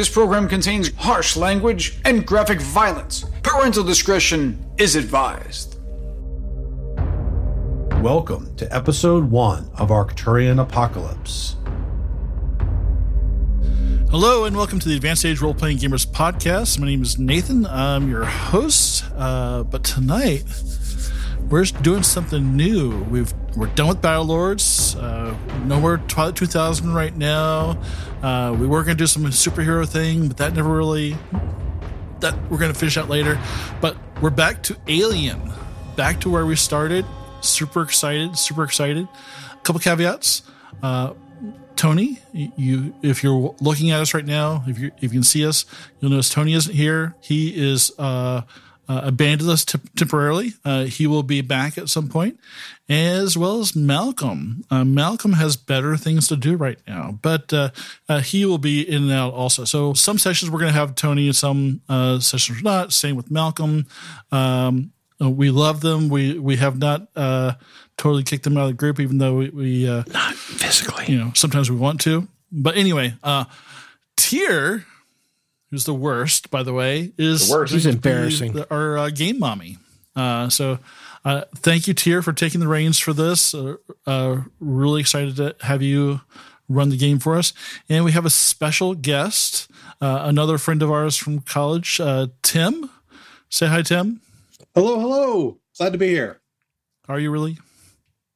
This program contains harsh language and graphic violence. Parental discretion is advised. Welcome to episode one of Arcturian Apocalypse. Hello and welcome to the Advanced Age Role Playing Gamers podcast. My name is Nathan. I'm your host. Uh, but tonight we're doing something new. We've we're done with Battlelords. Uh, no more Twilight 2000 right now. Uh, we were going to do some superhero thing, but that never really. That we're going to finish out later. But we're back to Alien, back to where we started. Super excited, super excited. A couple caveats. Uh, Tony, you if you're looking at us right now, if you if you can see us, you'll notice Tony isn't here. He is uh, uh, abandoned us t- temporarily. Uh, he will be back at some point, as well as Malcolm. Uh, Malcolm has better things to do right now, but uh, uh, he will be in and out also. So some sessions we're going to have Tony, and some uh, sessions not. Same with Malcolm. Um, we love them. We we have not totally kicked them out of the group, even though we, we not physically. You know, sometimes we want to. But anyway, uh, Tier who's the worst, by the way, is the worst. He's embarrassing. The, our uh, game mommy. Uh, so uh, thank you, Tier, for taking the reins for this. Uh, uh, really excited to have you run the game for us. And we have a special guest, uh, another friend of ours from college, Tim. Say hi, Tim. Hello, hello. Glad to be here. Are you really?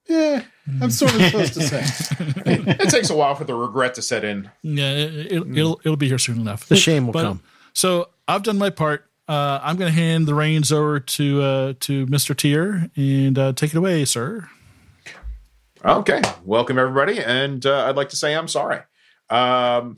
Yeah, I'm sort of supposed to say. it takes a while for the regret to set in. Yeah, it, will mm. it'll, it'll be here soon enough. The shame will but, come. So I've done my part. Uh, I'm going to hand the reins over to uh, to Mr. Tier and uh, take it away, sir. Okay, welcome everybody, and uh, I'd like to say I'm sorry. Um,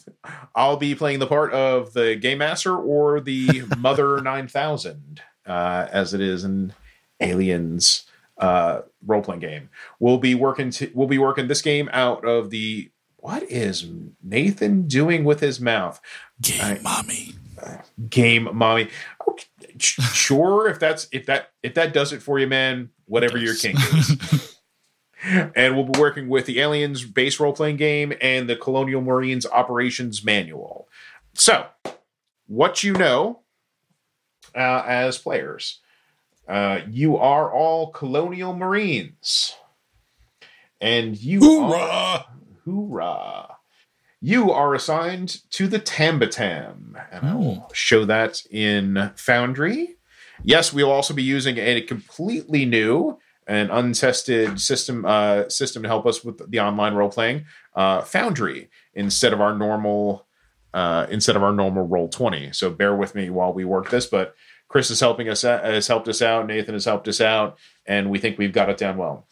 I'll be playing the part of the game master or the Mother Nine Thousand, uh, as it is in Aliens uh, role playing game. We'll be working to we'll be working this game out of the what is Nathan doing with his mouth? Game I, mommy. Uh, game mommy. Okay, sure, if that's if that if that does it for you, man. Whatever your king is. and we'll be working with the Aliens base role playing game and the Colonial Marines operations manual. So, what you know uh, as players. Uh, you are all colonial marines. And you hoorah! are hoorah. You are assigned to the Tambatam. And I will hmm. show that in Foundry. Yes, we'll also be using a completely new and untested system uh, system to help us with the online role playing uh, Foundry instead of our normal uh, instead of our normal Roll20. So bear with me while we work this, but Chris is helping us has helped us out. Nathan has helped us out, and we think we've got it down well.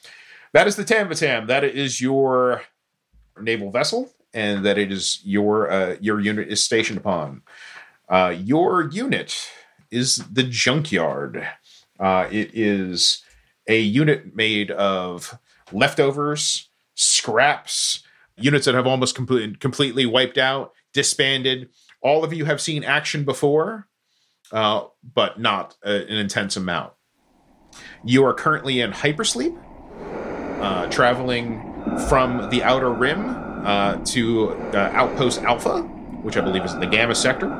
That is the Tambatam. That is your naval vessel, and that it is your uh, your unit is stationed upon. Uh, your unit is the junkyard. Uh, it is a unit made of leftovers, scraps, units that have almost complete, completely wiped out, disbanded. All of you have seen action before uh, but not a, an intense amount. You are currently in hypersleep, uh, traveling from the outer rim uh, to uh, Outpost Alpha, which I believe is in the Gamma sector.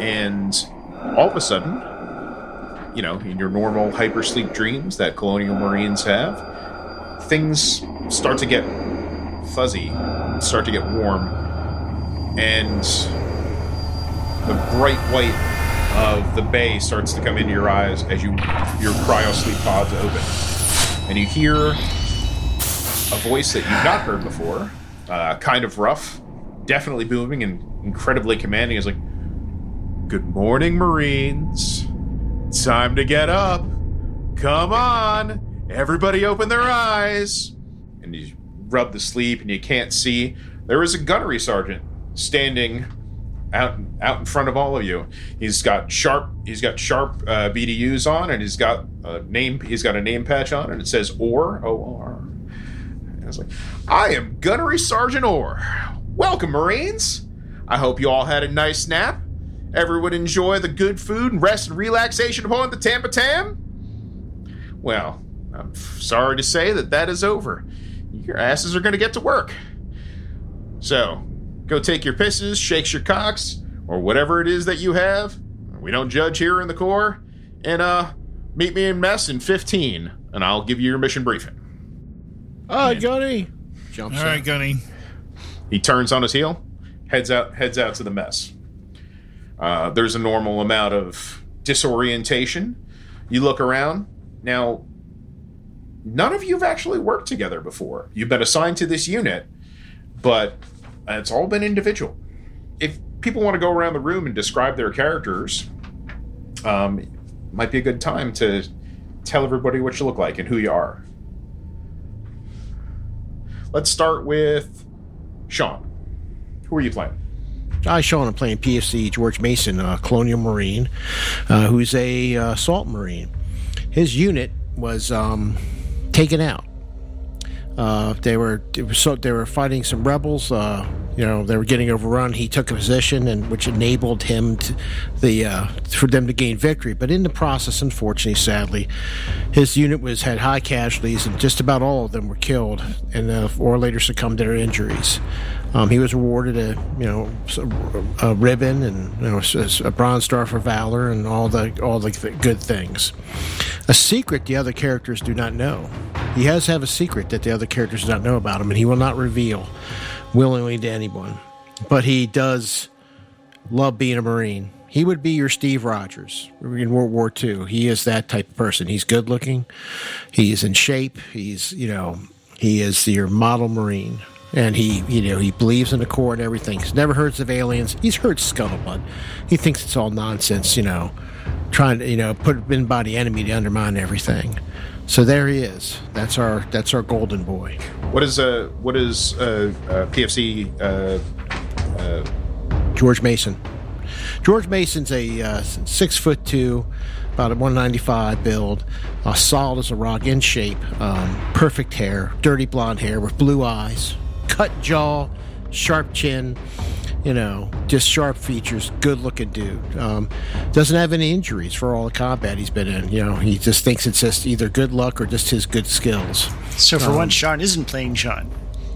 And all of a sudden, you know, in your normal hypersleep dreams that Colonial Marines have, things start to get fuzzy, start to get warm, and the bright white of the bay starts to come into your eyes as you your cryo sleep pods open, and you hear a voice that you've not heard before, uh, kind of rough, definitely booming and incredibly commanding. Is like, "Good morning, Marines. Time to get up. Come on, everybody, open their eyes." And you rub the sleep, and you can't see. There is a gunnery sergeant standing out out in front of all of you. He's got sharp he's got sharp uh, BDUs on, and he's got a name he's got a name patch on, and it says Orr O R. And it's like, I am Gunnery Sergeant Orr. Welcome, Marines. I hope you all had a nice nap. Everyone enjoy the good food and rest and relaxation upon the Tampa Tam. Well, I'm sorry to say that that is over. Your asses are going to get to work. So, go take your pisses, shakes your cocks, or whatever it is that you have. We don't judge here in the Corps. And uh, meet me in mess in 15, and I'll give you your mission briefing. Oh, Gunny! Jumps All right, Gunny. He turns on his heel, heads out, heads out to the mess. Uh, there's a normal amount of disorientation. You look around. Now, none of you have actually worked together before. You've been assigned to this unit, but it's all been individual. If people want to go around the room and describe their characters, um, might be a good time to tell everybody what you look like and who you are. Let's start with Sean. Who are you playing? Hi, Sean. I'm playing PFC George Mason, a Colonial Marine, uh, who's a uh, salt marine. His unit was um, taken out. Uh, they were so they were fighting some rebels. Uh, you know they were getting overrun. He took a position, and which enabled him to the uh, for them to gain victory. But in the process, unfortunately, sadly, his unit was had high casualties, and just about all of them were killed, and uh, or later succumbed to their injuries. Um, he was awarded a you know a ribbon and you know a bronze star for valor and all the all the good things. A secret the other characters do not know. He has have a secret that the other characters do not know about him, and he will not reveal willingly to anyone. But he does love being a Marine. He would be your Steve Rogers in World War II. He is that type of person. He's good looking. He's in shape. He's you know he is your model Marine and he you know he believes in the Corps and everything. He's never heard of aliens. He's heard scuttlebutt. He thinks it's all nonsense. You know, trying to you know put in by the enemy to undermine everything. So there he is. That's our that's our golden boy. What is uh what is uh, uh PFC uh, uh George Mason. George Mason's a uh, six foot two, about a 195 build, uh, solid as a rock, in shape, um, perfect hair, dirty blonde hair with blue eyes, cut jaw, sharp chin, you know, just sharp features, good looking dude. Um, doesn't have any injuries for all the combat he's been in. You know, he just thinks it's just either good luck or just his good skills. So for Um, once, Sean isn't playing Sean.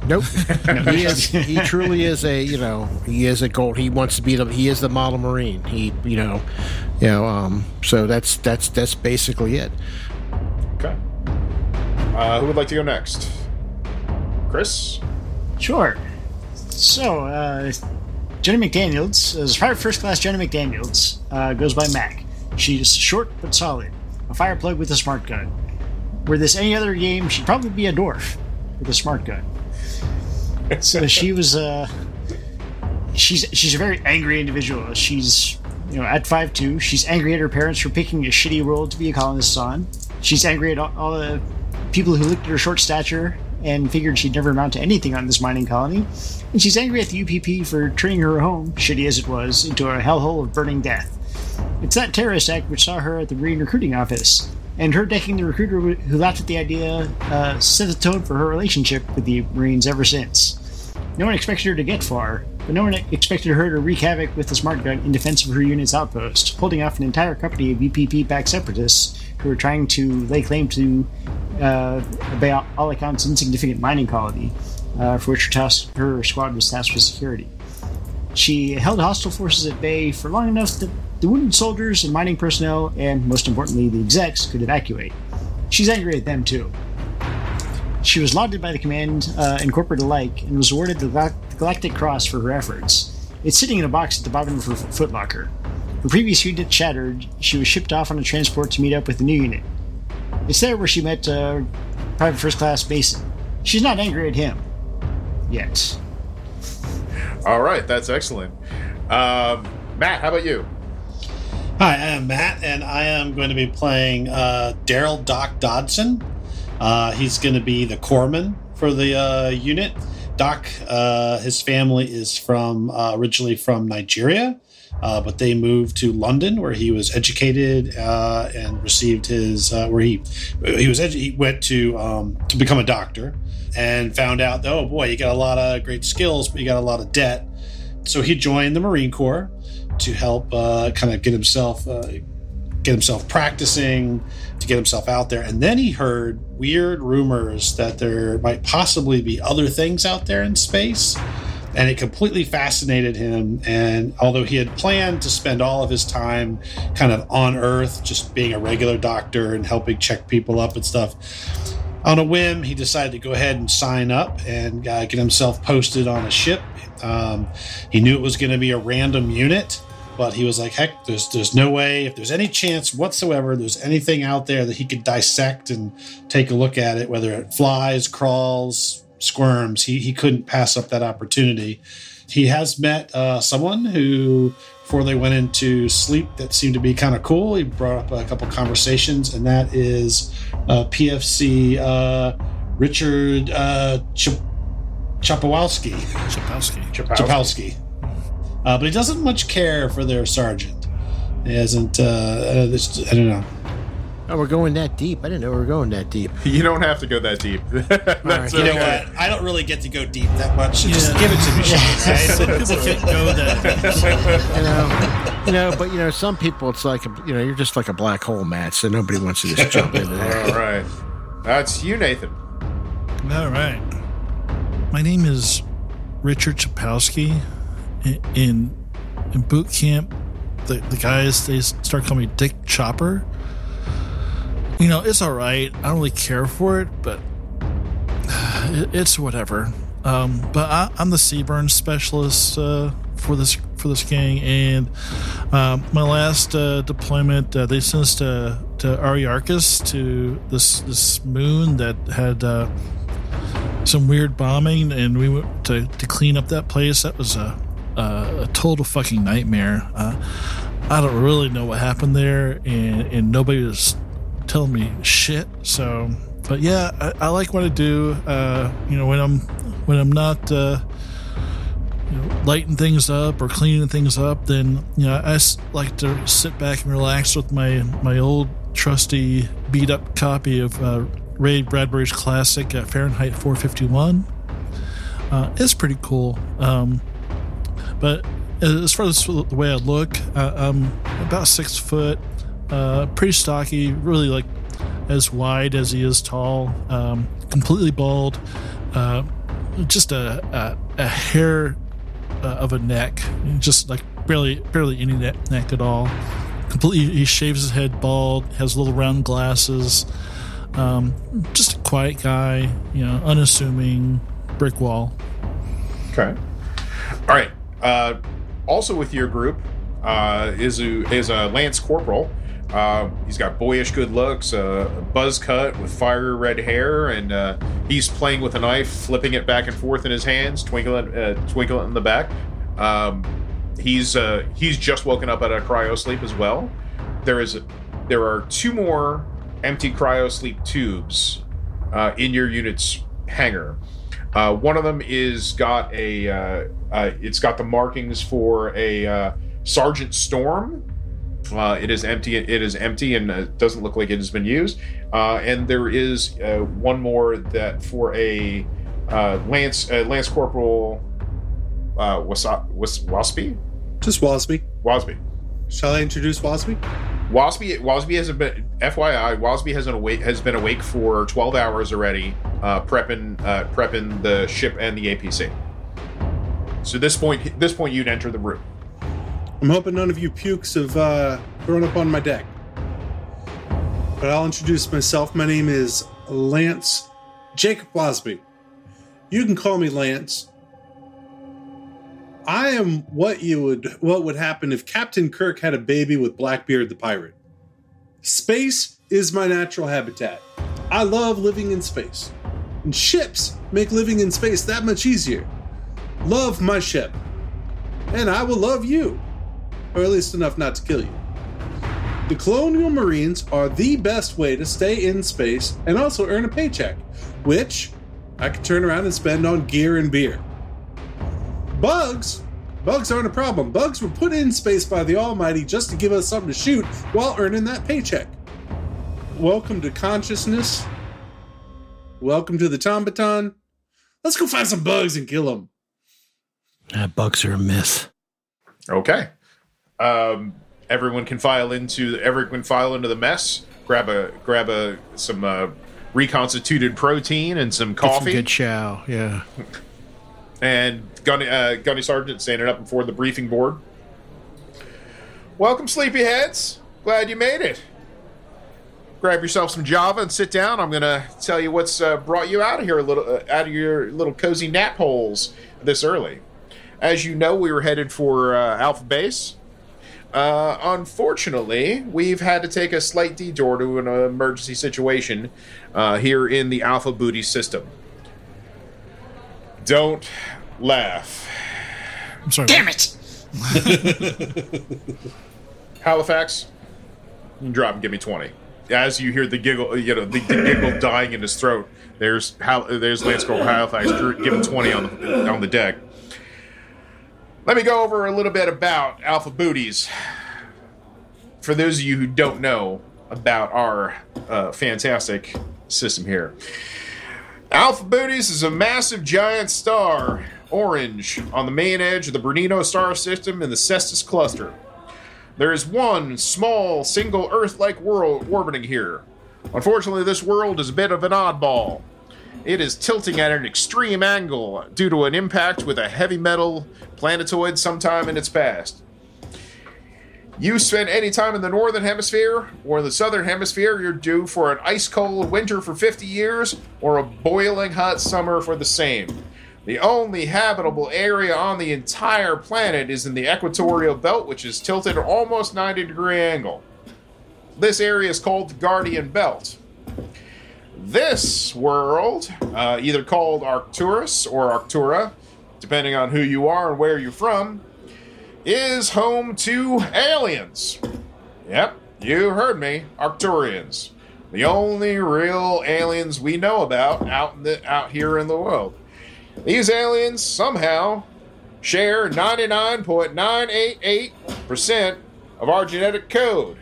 Nope. he is. He truly is a. You know. He is a gold. He wants to be the. He is the model marine. He. You know. You know. Um. So that's that's that's basically it. Okay. Uh, who would like to go next? Chris? Sure. So, uh, Jenny McDaniels, as Private First Class Jenny McDaniels, uh, goes by Mac. She's short but solid, a fire plug with a smart gun. Were this any other game, she'd probably be a dwarf with a smart gun. so she was, uh, she's she's a very angry individual. She's, you know, at five two, she's angry at her parents for picking a shitty world to be a colonist on. She's angry at all, all the people who looked at her short stature and figured she'd never amount to anything on this mining colony. And she's angry at the UPP for turning her home, shitty as it was, into a hellhole of burning death. It's that terrorist act which saw her at the Marine recruiting office, and her decking the recruiter who laughed at the idea uh, set the tone for her relationship with the Marines ever since. No one expected her to get far, but no one expected her to wreak havoc with the smart gun in defense of her unit's outpost, holding off an entire company of UPP-backed separatists who were trying to lay claim to, uh, accounts, insignificant mining colony, uh, for which her, task, her squad was tasked with security. She held hostile forces at bay for long enough that the wounded soldiers and mining personnel, and most importantly, the execs, could evacuate. She's angry at them too. She was lauded by the command uh, and corporate alike, and was awarded the Gal- Galactic Cross for her efforts. It's sitting in a box at the bottom of her footlocker. Her previous unit shattered. She was shipped off on a transport to meet up with the new unit. It's there where she met uh, Private First Class Mason. She's not angry at him. Yet. All right, that's excellent. Um, Matt, how about you? Hi, I am Matt, and I am going to be playing uh, Daryl Doc Dodson. Uh, he's going to be the corpsman for the uh, unit. Doc, uh, his family is from uh, originally from Nigeria, uh, but they moved to London, where he was educated uh, and received his uh, where he he was edu- he went to um, to become a doctor, and found out that, oh boy, you got a lot of great skills, but you got a lot of debt. So he joined the Marine Corps to help uh, kind of get himself uh, get himself practicing to get himself out there and then he heard weird rumors that there might possibly be other things out there in space and it completely fascinated him. And although he had planned to spend all of his time kind of on Earth, just being a regular doctor and helping check people up and stuff, on a whim, he decided to go ahead and sign up and uh, get himself posted on a ship. Um, he knew it was going to be a random unit, but he was like, "Heck, there's there's no way. If there's any chance whatsoever, there's anything out there that he could dissect and take a look at it, whether it flies, crawls, squirms. He he couldn't pass up that opportunity. He has met uh, someone who." Before they went into sleep, that seemed to be kind of cool. He brought up a couple conversations, and that is uh, PFC uh, Richard uh, Ch- Chapowski. Chapowski. Chapowski. Uh, but he doesn't much care for their sergeant. He hasn't. Uh, uh, this, I don't know. Oh, we're going that deep. I didn't know we were going that deep. You don't have to go that deep. That's right. You know what? I don't really get to go deep that much. So Just give it to me, Shane. Some Right? people can't go that. You know, you know, but you know, some people it's like you know, you're just like a black hole, Matt. So nobody wants to just jump into there. All right. That's you, Nathan. All right. My name is Richard Chapowski. In in boot camp, the, the guys they start calling me Dick Chopper. You know, it's all right. I don't really care for it, but it's whatever. Um, but I, I'm the CBRN specialist uh, for this for this gang, and um, my last uh, deployment, uh, they sent us to to Ariarchus to this this moon that had uh, some weird bombing, and we went to, to clean up that place. That was a a, a total fucking nightmare. Uh, I don't really know what happened there, and and nobody was telling me shit. So, but yeah, I, I like what I do. Uh, you know, when I'm when I'm not. Uh, you know, lighting things up or cleaning things up, then you know I like to sit back and relax with my my old trusty beat up copy of uh, Ray Bradbury's classic uh, Fahrenheit 451. Uh, it's pretty cool. Um, but as far as the way I look, uh, I'm about six foot, uh, pretty stocky, really like as wide as he is tall, um, completely bald, uh, just a, a, a hair uh, of a neck, just like barely barely any neck, neck at all. Completely, he shaves his head bald, has little round glasses. Um, just a quiet guy, you know, unassuming, brick wall. Okay. All right. Uh, also with your group uh, is a, is a Lance Corporal. Uh, he's got boyish good looks, uh, a buzz cut with fire red hair, and uh, he's playing with a knife, flipping it back and forth in his hands, twinkling, uh, twinkling in the back. Um, he's uh, he's just woken up out of cryo sleep as well. There is there are two more empty cryo sleep tubes uh, in your unit's hangar. One of them is got a it's got the markings for a Sergeant Storm. Uh, it is empty. It is empty and uh, doesn't look like it has been used. Uh, and there is uh, one more that for a uh, Lance uh, Lance Corporal uh, Wasa- Was- Waspy Just Wasby. Wasby. Shall I introduce Wasby? Wasby Wasby has been FYI. Wasby has been awake has been awake for twelve hours already, uh, prepping uh, prepping the ship and the APC. So this point this point you'd enter the room. I'm hoping none of you pukes have uh, grown up on my deck. But I'll introduce myself. My name is Lance Jacob Wasby. You can call me Lance. I am what you would what would happen if Captain Kirk had a baby with Blackbeard the pirate. Space is my natural habitat. I love living in space. And ships make living in space that much easier. Love my ship. And I will love you or at least enough not to kill you. The Colonial Marines are the best way to stay in space and also earn a paycheck, which I can turn around and spend on gear and beer. Bugs, bugs aren't a problem. Bugs were put in space by the Almighty just to give us something to shoot while earning that paycheck. Welcome to consciousness. Welcome to the Tombaton. Let's go find some bugs and kill them. Uh, bugs are a myth. Okay. Um, everyone can file into everyone can file into the mess. Grab a grab a some uh, reconstituted protein and some Get some coffee. good chow. Yeah. And Gunny, uh, Gunny Sergeant standing up before the briefing board. Welcome, sleepyheads. Glad you made it. Grab yourself some Java and sit down. I'm gonna tell you what's uh, brought you out of here a little, uh, out of your little cozy nap holes this early. As you know, we were headed for uh, Alpha Base. Uh, unfortunately, we've had to take a slight detour to an emergency situation uh, here in the Alpha Booty system. Don't laugh. I'm sorry. Damn it! Halifax, drop and give me 20. As you hear the giggle, you know, the, the giggle dying in his throat, there's Hal, there's Lance Corporal Halifax Give him 20 on the, on the deck. Let me go over a little bit about Alpha Booties. For those of you who don't know about our uh, fantastic system here, Alpha Booties is a massive giant star, orange, on the main edge of the Bernino star system in the Cestus cluster. There is one small, single Earth like world orbiting here. Unfortunately, this world is a bit of an oddball. It is tilting at an extreme angle due to an impact with a heavy metal planetoid sometime in its past. You spend any time in the northern hemisphere or the southern hemisphere, you're due for an ice cold winter for 50 years or a boiling hot summer for the same. The only habitable area on the entire planet is in the equatorial belt, which is tilted at almost 90 degree angle. This area is called the Guardian Belt. This world, uh, either called Arcturus or Arctura, depending on who you are and where you're from, is home to aliens. Yep, you heard me, Arcturians. The only real aliens we know about out in the, out here in the world. These aliens somehow share 99.988% of our genetic code.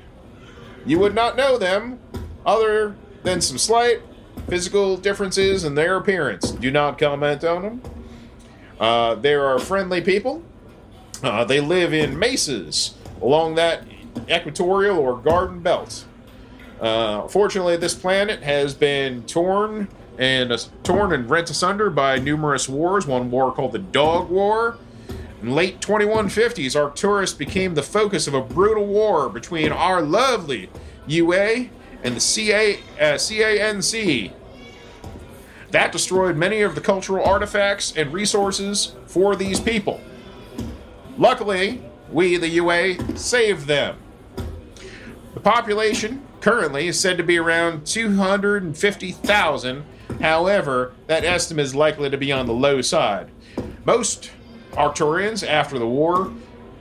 You would not know them other than some slight physical differences in their appearance. Do not comment on them. Uh, they are friendly people. Uh, they live in mesas along that equatorial or garden belt. Uh, fortunately, this planet has been torn and uh, torn and rent asunder by numerous wars. One war called the Dog War. In late 2150s, Arcturus became the focus of a brutal war between our lovely UA and the CA, uh, CANC. That destroyed many of the cultural artifacts and resources for these people. Luckily, we, the UA, saved them. The population currently is said to be around 250,000. However, that estimate is likely to be on the low side. Most Arcturians, after the war,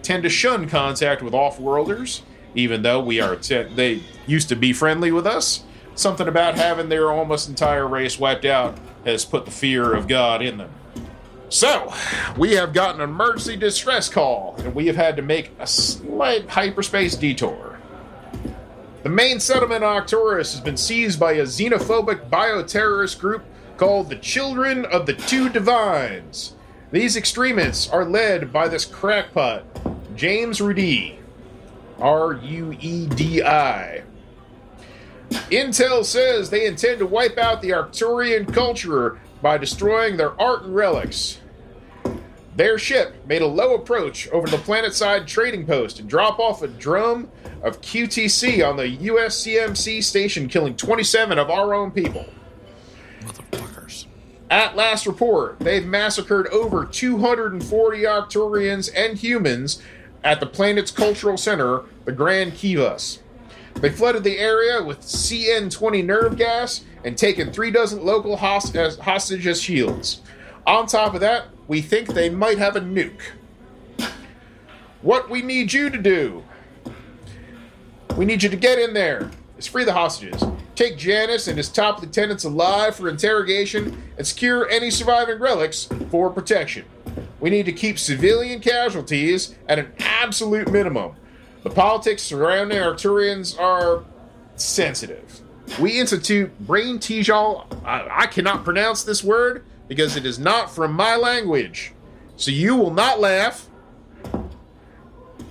tend to shun contact with off-worlders, even though we are te- they used to be friendly with us. Something about having their almost entire race wiped out has put the fear of God in them. So, we have gotten an emergency distress call, and we have had to make a slight hyperspace detour. The main settlement on Arcturus has been seized by a xenophobic bioterrorist group called the Children of the Two Divines. These extremists are led by this crackpot, James Ruedi. R U E D I. Intel says they intend to wipe out the Arcturian culture by destroying their art and relics. Their ship made a low approach over the planetside trading post and drop off a drum of QTC on the USCMC station, killing 27 of our own people. Motherfuckers. At last report, they've massacred over 240 Arcturians and humans at the planet's cultural center, the Grand Kivas. They flooded the area with CN20 nerve gas and taken three dozen local host- as hostage as shields. On top of that, we think they might have a nuke. What we need you to do we need you to get in there. Is free the hostages. Take Janice and his top lieutenants alive for interrogation and secure any surviving relics for protection. We need to keep civilian casualties at an absolute minimum. The politics surrounding Arcturians are sensitive. We institute Brain Tijal. I, I cannot pronounce this word because it is not from my language. So you will not laugh.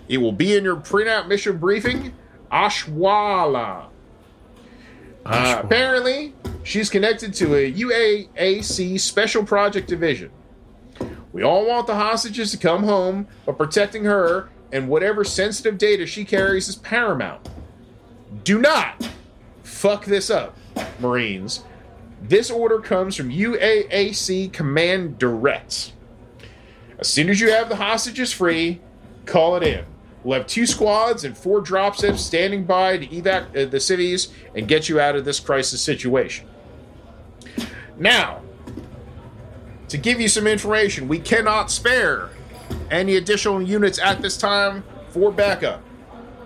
It will be in your printout mission briefing. Ashwala. Uh, apparently, she's connected to a UAAC Special Project Division. We all want the hostages to come home, but protecting her and whatever sensitive data she carries is paramount. Do not fuck this up, Marines. This order comes from UAAC Command Direct. As soon as you have the hostages free, call it in. We'll have two squads and four dropships standing by to evac uh, the cities and get you out of this crisis situation. Now, to give you some information, we cannot spare any additional units at this time for backup.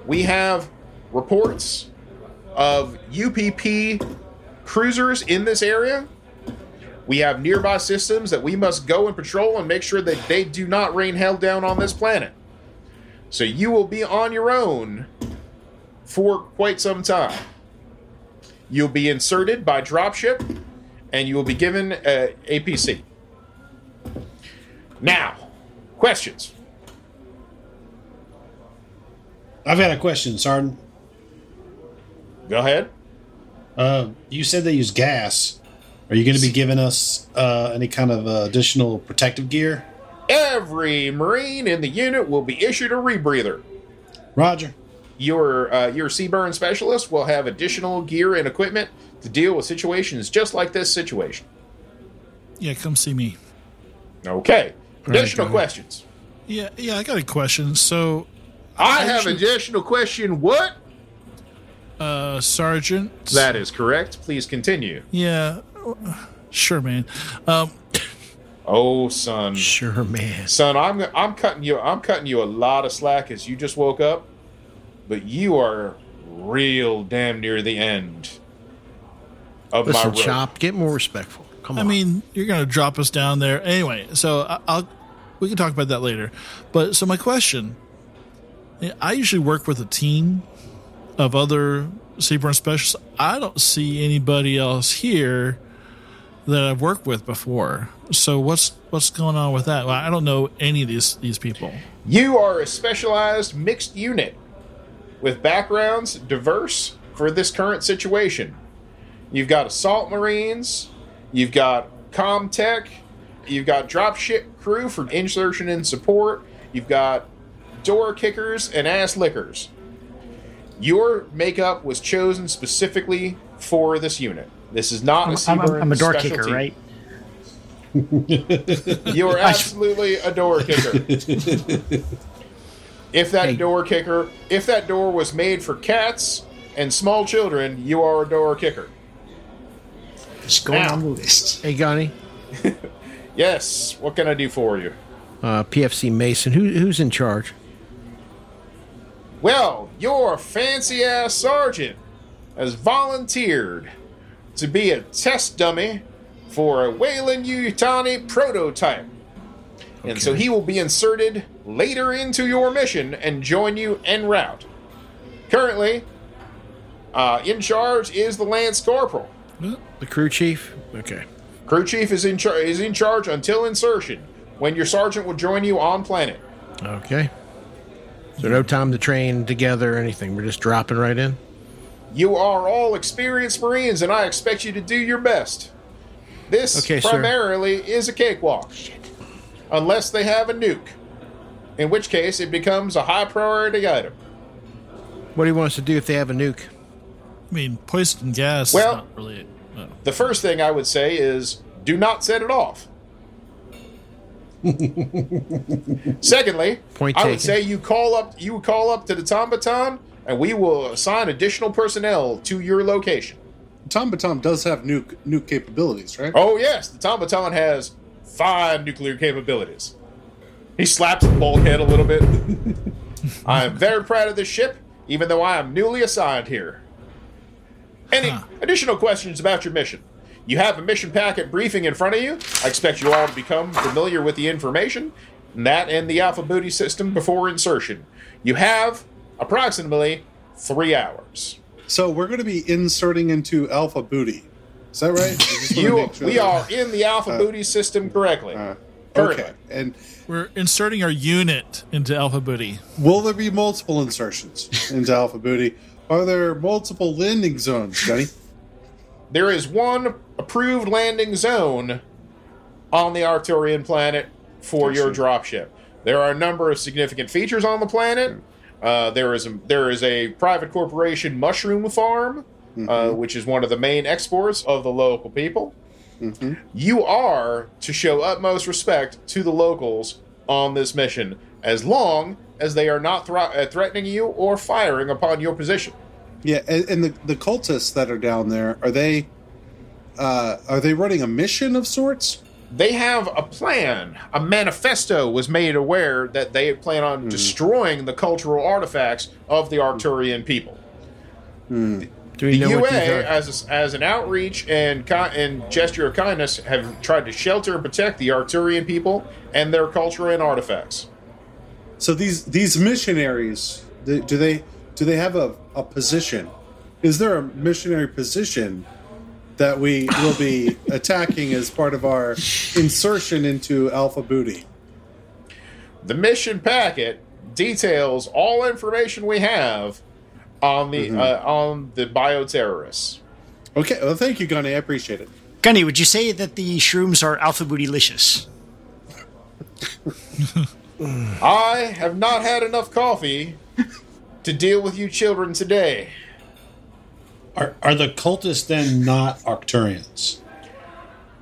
We have reports of UPP cruisers in this area. We have nearby systems that we must go and patrol and make sure that they do not rain hell down on this planet. So you will be on your own for quite some time. You'll be inserted by dropship and you will be given a APC. Now, questions. I've got a question, Sergeant. Go ahead. Uh, you said they use gas. Are you going to be giving us uh, any kind of uh, additional protective gear? Every Marine in the unit will be issued a rebreather. Roger. Your uh, your CBRN specialist will have additional gear and equipment to deal with situations just like this situation. Yeah, come see me. Okay. Additional Johnny. questions. Yeah, yeah, I got a question. So, I have Actually- additional question. What? uh, Sergeant. That is correct. Please continue. Yeah, sure, man. Um, Oh, son, Sure, man. son, I'm I'm cutting you. I'm cutting you a lot of slack as you just woke up, but you are real damn near the end of my Listen, rope. Chop, get more respectful. Come I on. I mean, you're gonna drop us down there anyway. So I- I'll we can talk about that later. But so my question, I usually work with a team of other CBRN specialists. I don't see anybody else here that I've worked with before. So what's what's going on with that? Well, I don't know any of these these people. You are a specialized mixed unit with backgrounds diverse for this current situation. You've got assault marines, you've got comtech, you've got dropship crew for insertion and support, you've got door kickers and ass lickers. Your makeup was chosen specifically for this unit. This is not a I'm, I'm, CBRN I'm a door specialty. kicker, right? You are absolutely a door kicker. if that Hey. door kicker, if that door was made for cats and small children, you are a door kicker. Just going Now. on the list. hey, Gunny, Yes. What can I do for you? uh, PFC Mason, who, who's in charge? Well, your fancy ass sergeant has volunteered to be a test dummy for a Weyland-Yutani prototype. And so he will be inserted later into your mission and join you en route. Currently, uh, in charge is the Lance Corporal. The crew chief? Okay. Crew chief is in, char- is in charge until insertion, when your sergeant will join you on planet. Okay. So no time to train together or anything. We're just dropping right in. You are all experienced Marines, and I expect you to do your best. This Okay, sir. primarily is a cakewalk. Unless they have a nuke, in which case it becomes a high priority item. What do you want us to do if they have a nuke? I mean, poison gas. Well- is not really. The first thing I would say is do not set it off. Secondly, Point I would say you call up you call up to the Tombaton and we will assign additional personnel to your location. Tom Batom does have nuke nuke capabilities, right? Oh yes, the Tombaton has five nuclear capabilities. He slaps the bulkhead a little bit. I am very proud of this ship, even though I am newly assigned here. Any additional questions about your mission? You have a mission packet briefing in front of you. I expect you all to become familiar with the information, and that and the Alpha Booty system before insertion. You have approximately three hours. So we're going to be inserting into Alpha Booty. Is that right? I just wanna You, sure we that- are in the Alpha Booty system correctly. Uh, Currently. okay. And we're inserting our unit into Alpha Booty. will there be multiple insertions into Alpha Booty? Are there multiple landing zones, Johnny? There is one approved landing zone on the Arcturian planet for your dropship. There are a number of significant features on the planet. Uh, there is a, there is a private corporation mushroom farm, uh, which is one of the main exports of the local people. You are to show utmost respect to the locals on this mission, as long as they are not thro- uh, threatening you or firing upon your position. Yeah, and, and the the cultists that are down there are they uh, are they running a mission of sorts? They have a plan. A manifesto was made aware that they plan on destroying the cultural artifacts of the Arcturian people. Do The we know UA, what these are? as as an outreach and and gesture of kindness, have tried to shelter and protect the Arcturian people and their culture and artifacts. So these these missionaries do do they do they have a, a position? Is there a missionary position that we will be attacking as part of our insertion into Alpha Booty? The mission packet details all information we have on the uh, on the bioterrorists. Okay, well, thank you, Gunny. I appreciate it. Gunny, would you say that the shrooms are alpha bootylicious? I have not had enough coffee to deal with you children today. Are, are the cultists then not Arcturians?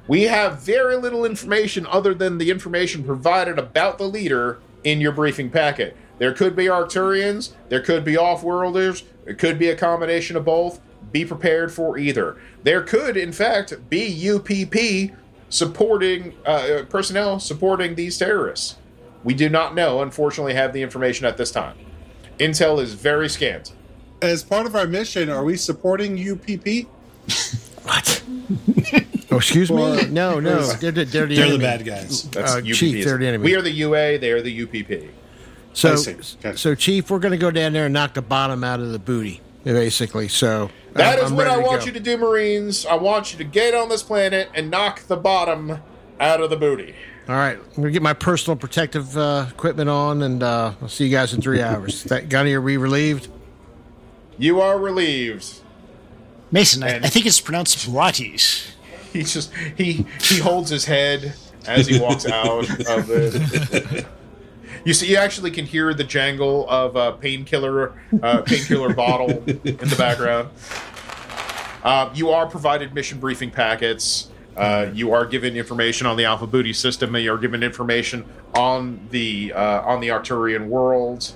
We have very little information other than the information provided about the leader in your briefing packet. There could be Arcturians, there could be off-worlders, it could be a combination of both. Be prepared for either. There could, in fact, be UPP supporting uh, personnel supporting these terrorists. We do not know. Unfortunately, have the information at this time. Intel is very scant. As part of our mission, are we supporting UPP? What? oh, excuse me? Or- No, no. They're, the- they're the They're the bad guys. That's Uh, Chief, they're the enemy. We are the UA. They are the UPP. So, Okay. so Chief, we're going to go down there and knock the bottom out of the booty, basically. So That I'm- is I'm what I want go. you to do, Marines. I want you to get on this planet and knock the bottom out of the booty. All right, I'm going to get my personal protective uh, equipment on, and uh, I'll see you guys in three hours. That, Gunny, are we relieved? You are relieved. Mason, I, And- I think it's pronounced Pilates. He just he he holds his head as he walks out of the. You see, you actually can hear the jangle of a painkiller uh, painkiller bottle in the background. Uh, you are provided mission briefing packets. Uh, you are given information on the Alpha Booty system. You are given information on the uh, on the Arcturian world,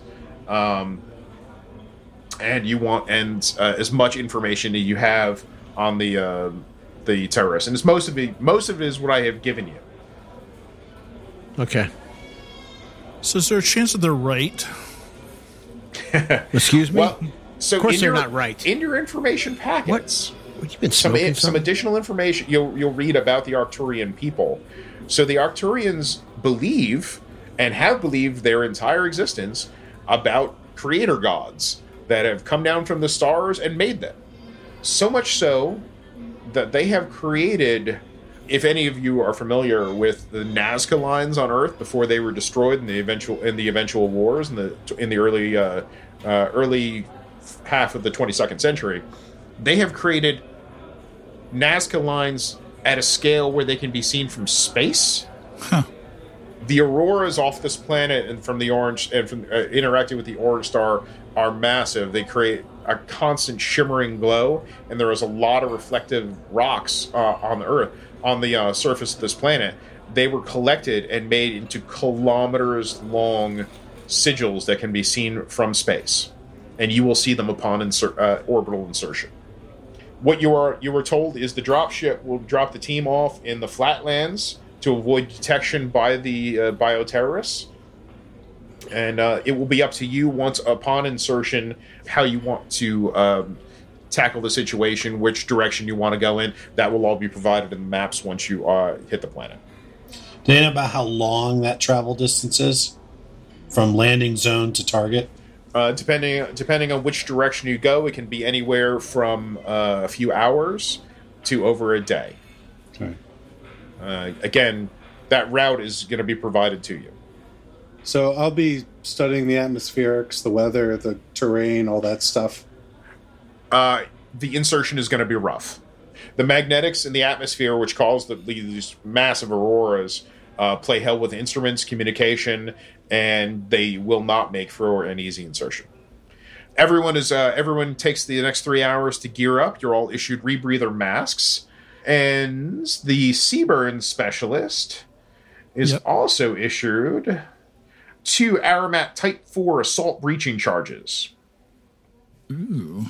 um, and you want and uh, as much information as you have on the uh, the terrorists. And it's most of it. Most of it is what I have given you. Okay. So is there a chance that they're right? Excuse me? Well, so Of course in they're your- not right. In your information packets, what, you been some some additional information you'll you'll read about the Arcturian people. So the Arcturians believe and have believed their entire existence about creator gods that have come down from the stars and made them. So much so that they have created if any of you are familiar with the Nazca lines on Earth before they were destroyed in the eventual in the eventual wars in the in the early uh, uh, early half of the 22nd century, they have created Nazca lines at a scale where they can be seen from space. The auroras off this planet and from the orange and from uh, interacting with the orange star are massive. They create a constant shimmering glow, and there is a lot of reflective rocks uh, on the Earth on the uh, surface of this planet. They were collected and made into kilometers long sigils that can be seen from space, and you will see them upon insert, uh, orbital insertion what you are you were told is the drop ship will drop the team off in the flatlands to avoid detection by the uh, bioterrorists. And uh, it will be up to you once upon insertion how you want to um, tackle the situation which direction you want to go in. That will all be provided in the maps once you uh, hit the planet. Know about how long that travel distance is from landing zone to target? Uh, depending depending on which direction you go, it can be anywhere from uh, a few hours to over a day. Okay. Uh, again, that route is going to be provided to you. So I'll be studying the atmospherics, the weather, the terrain, all that stuff. Uh, the insertion is going to be rough. The magnetics in the atmosphere, which cause the, these massive auroras, uh, play hell with instruments, communication, and they will not make for an easy insertion. Everyone is uh, everyone takes the next three hours to gear up. You're all issued rebreather masks, and the CBRN specialist is Yep. also issued two Armat Type Four assault breaching charges. Ooh.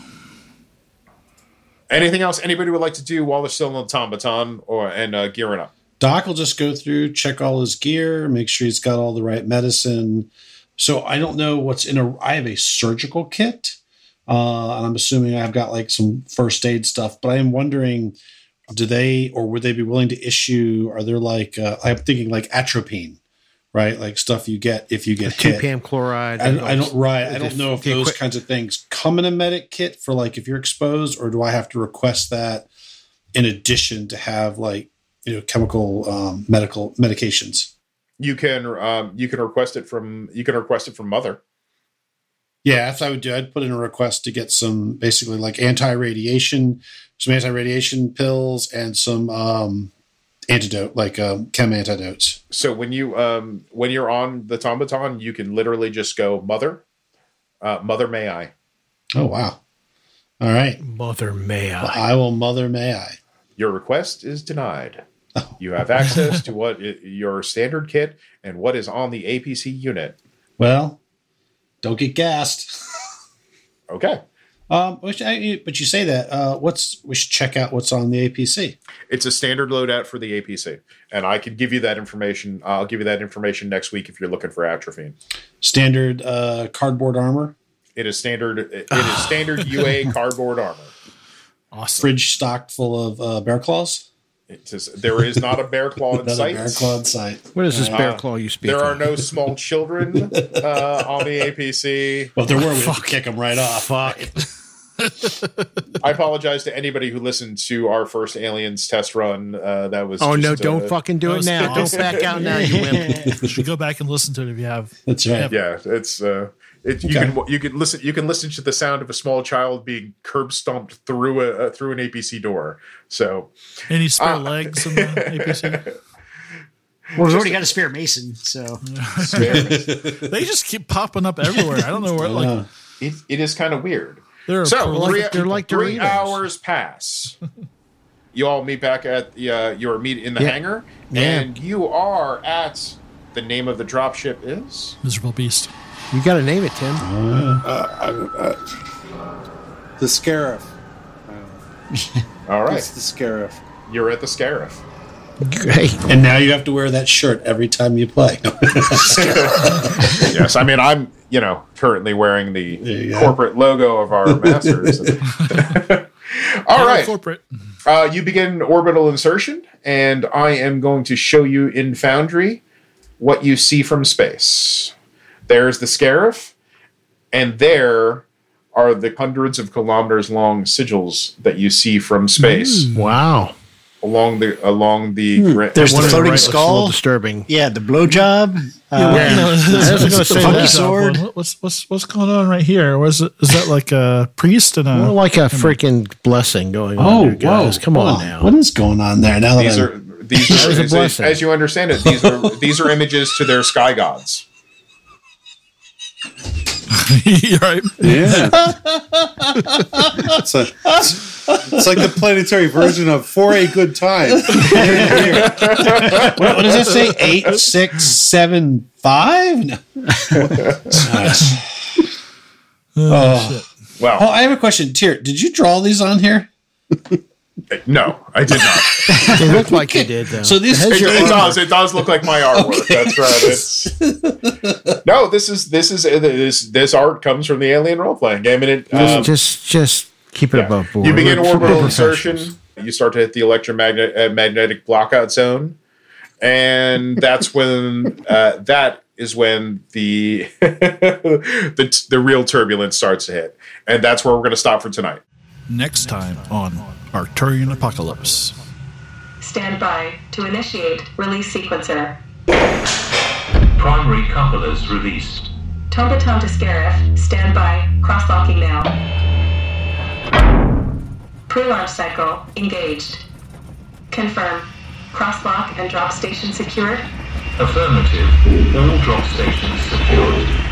Anything else anybody would like to do while they're still in the automaton or and uh, gearing up? Doc will just go through, check all his gear, make sure he's got all the right medicine. So I don't know what's in a. I have a surgical kit, uh, and I'm assuming I've got like some first aid stuff. But I am wondering, do they or would they be willing to issue? Are there like uh, I'm thinking like atropine, right? Like stuff you get if you get hit. Pam chloride. I, I don't right. I don't know if if those quit- kinds of things come in a medic kit for like if you're exposed, or do I have to request that in addition to have like you know chemical um, medical medications? You can um, you can request it from you can request it from Mother. Yeah, that's what I would do. I'd put in a request to get some basically like anti-radiation, some anti-radiation pills, and some um, antidote, like um, chem antidotes. So when you um, when you're on the automaton, you can literally just go Mother, uh, Mother may I. Oh wow! All right, Mother may I. I will. Mother, may I? Your request is denied. You have access to what your standard kit and what is on the APC unit. Well, don't get gassed. Okay, Um, which I, but you say that. Uh, what's we should check out what's on the APC. it's a standard loadout for the APC, and I can give you that information. I'll give you that information next week if you're looking for atropine. Standard uh, cardboard armor, It is standard. It is standard UA cardboard armor. Awesome. fridge stocked full of uh, bear claws. It's just, there is not a bear claw in sight. bear claw in sight. What is this bear Uh, claw you speak There are of? no small children uh, on the APC. Well, if there were, we'd kick them right off. Fuck. I apologize to anybody who listened to our first aliens test run. Uh, that was Oh no! Don't uh, fucking do it was now! Don't back out now, you wimp. You should go back and listen to it if you have. That's right. Yeah, it's uh, it, you Okay. can you can listen you can listen to the sound of a small child being curb stomped through a uh, through an APC door. So Any spare Ah. legs in the APC? Well, we've already got a spare mason, so They just keep popping up everywhere. I don't know where. Like Uh, it, it is kind of weird. they're So prolific three, they're like three hours pass. you all meet back at the, uh, your meet in the Yeah. hangar, Yeah. and you are at the name of the dropship is miserable beast. You got to name it, Tim. Uh, uh, uh, the Scarif. all right. It's the Scarif. You're at the Scarif. Hey, and now you have to wear that shirt every time you play. yes, I mean I'm you know currently wearing There you the go. corporate logo of our masters. All right. Corporate. uh, you begin orbital insertion, and I am going to show you in Foundry what you see from space. There's the Scarif, and there are the hundreds of kilometers long sigils that you see from space wow! along the along the. gra- there's One the on floating right looks a skull. disturbing. Yeah, the blowjob. Uh, Yeah, I was funky sword. What's what's what's going on right here? Was it is that like a priest and More a? like a freaking blessing going on. oh, there, guys. whoa. Come Hold on now. What is going on there? Now that These I'm- are these are as, as you understand it. These are these are images to their sky gods. You're right. Yeah. it's, a, it's like the planetary version of For a Good Time. what, what does it say? Eight, six, seven, five? No. oh. oh. Well, oh, I have a question. Tyr, did you draw these on here? No, I did not. it look like you did, though. So this It It, it does. It does look like my artwork. That's right. It's, no, this is this is this this art comes from the Alien role playing game, and it um, just, just keep it yeah. above board. you begin We're- we're orbital insertion. You start to hit the electromagnetic uh, magnetic blockout zone, and that's when uh, that is when the the the real turbulence starts to hit, and that's where we're going to stop for tonight. Next time on Arcturian Apocalypse. Stand by to initiate release sequencer. Primary couplers released. Tombaton to Scarif, stand by, cross-locking now. Pre-launch cycle engaged. Confirm. Cross lock and drop station secured? Affirmative. All drop stations secured.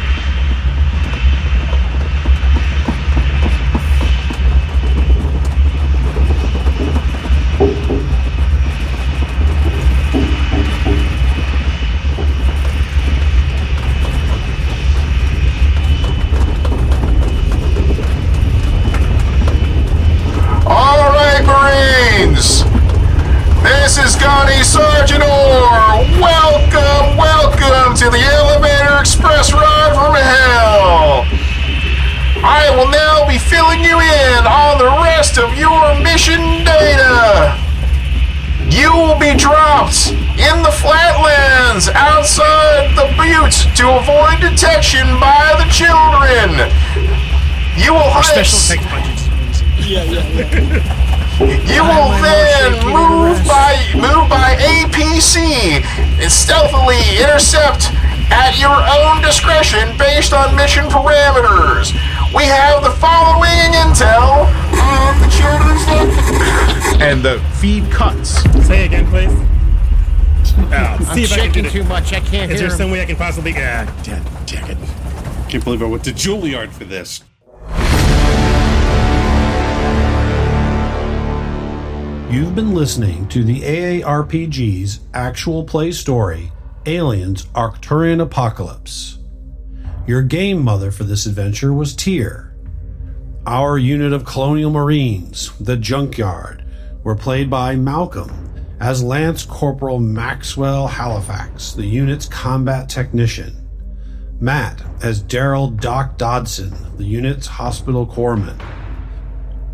Filling you in on the rest of your mission data. You will be dropped in the flatlands outside the buttes to avoid detection by the children. You will Special heist- effects budgets. you will then move by move by APC and stealthily intercept at your own discretion based on mission parameters. We have the following intel on the children's And the feed cuts. Say again, please. Uh, I'm see if I shaking too much. I can't Is hear. there him. some way I can possibly? Ah, damn, damn it! Can't believe I went to Juilliard for this. You've been listening to the AARPG's actual play story, Aliens Arcturian Apocalypse. Your game mother for this adventure was Tyr. Our unit of Colonial Marines, the Junkyard, were played by Malcolm as Lance Corporal Maxwell Halifax, the unit's combat technician. Matt as Daryl Doc Dodson, the unit's hospital corpsman.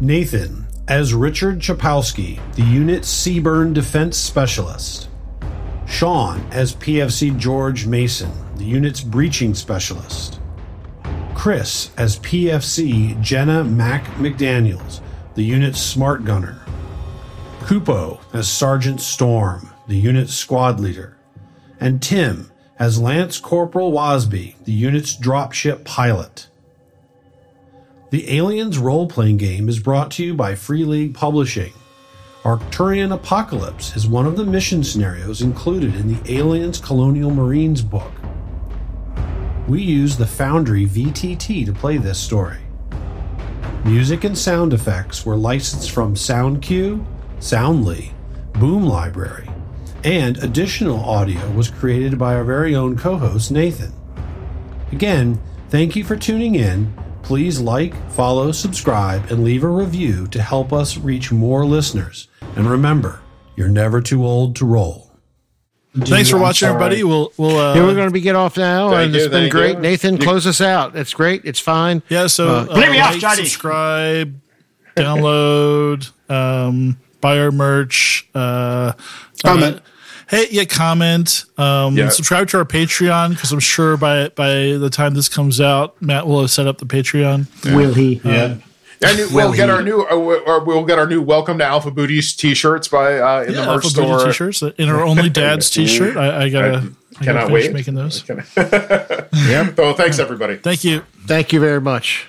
Nathan as Richard Chapowski, the unit's CBRN defense specialist. Sean as PFC George Mason, the unit's breaching specialist. Chris as PFC Jenna Mac McDaniels, the unit's smart gunner. Kupo as Sergeant Storm, the unit's squad leader. And Tim as Lance Corporal Wasby, the unit's dropship pilot. The Aliens role playing game is brought to you by Free League Publishing. Arcturian Apocalypse is one of the mission scenarios included in the Aliens Colonial Marines book. We use the Foundry VTT to play this story. Music and sound effects were licensed from SoundQ, Soundly, Boom Library, and additional audio was created by our very own co host Nathan. Again, thank you for tuning in. Please like, follow, subscribe, and leave a review to help us reach more listeners. And remember, you're never too old to roll. Thanks for watching, everybody. We'll we'll uh, Yeah, we're going to be get off now, Thank and you, it's been great. you. Nathan, close us out. It's great. It's fine. yeah. So Uh, uh, Blame me off, Johnny. subscribe, download, um, buy our merch. Uh, Comment. uh, hey, yeah, comment. Um, Yeah. Subscribe to our Patreon because I'm sure by by the time this comes out, Matt will have set up the Patreon. Will he? Yeah. And we'll get our new, uh, or we'll get our new "Welcome to Alpha Booties" T-shirts by uh, in the merch Alpha Booty store. T-shirts in our only dad's T-shirt. I, I gotta, I, gotta cannot wait. making those. yep. So thanks everybody. Thank you. Thank you very much.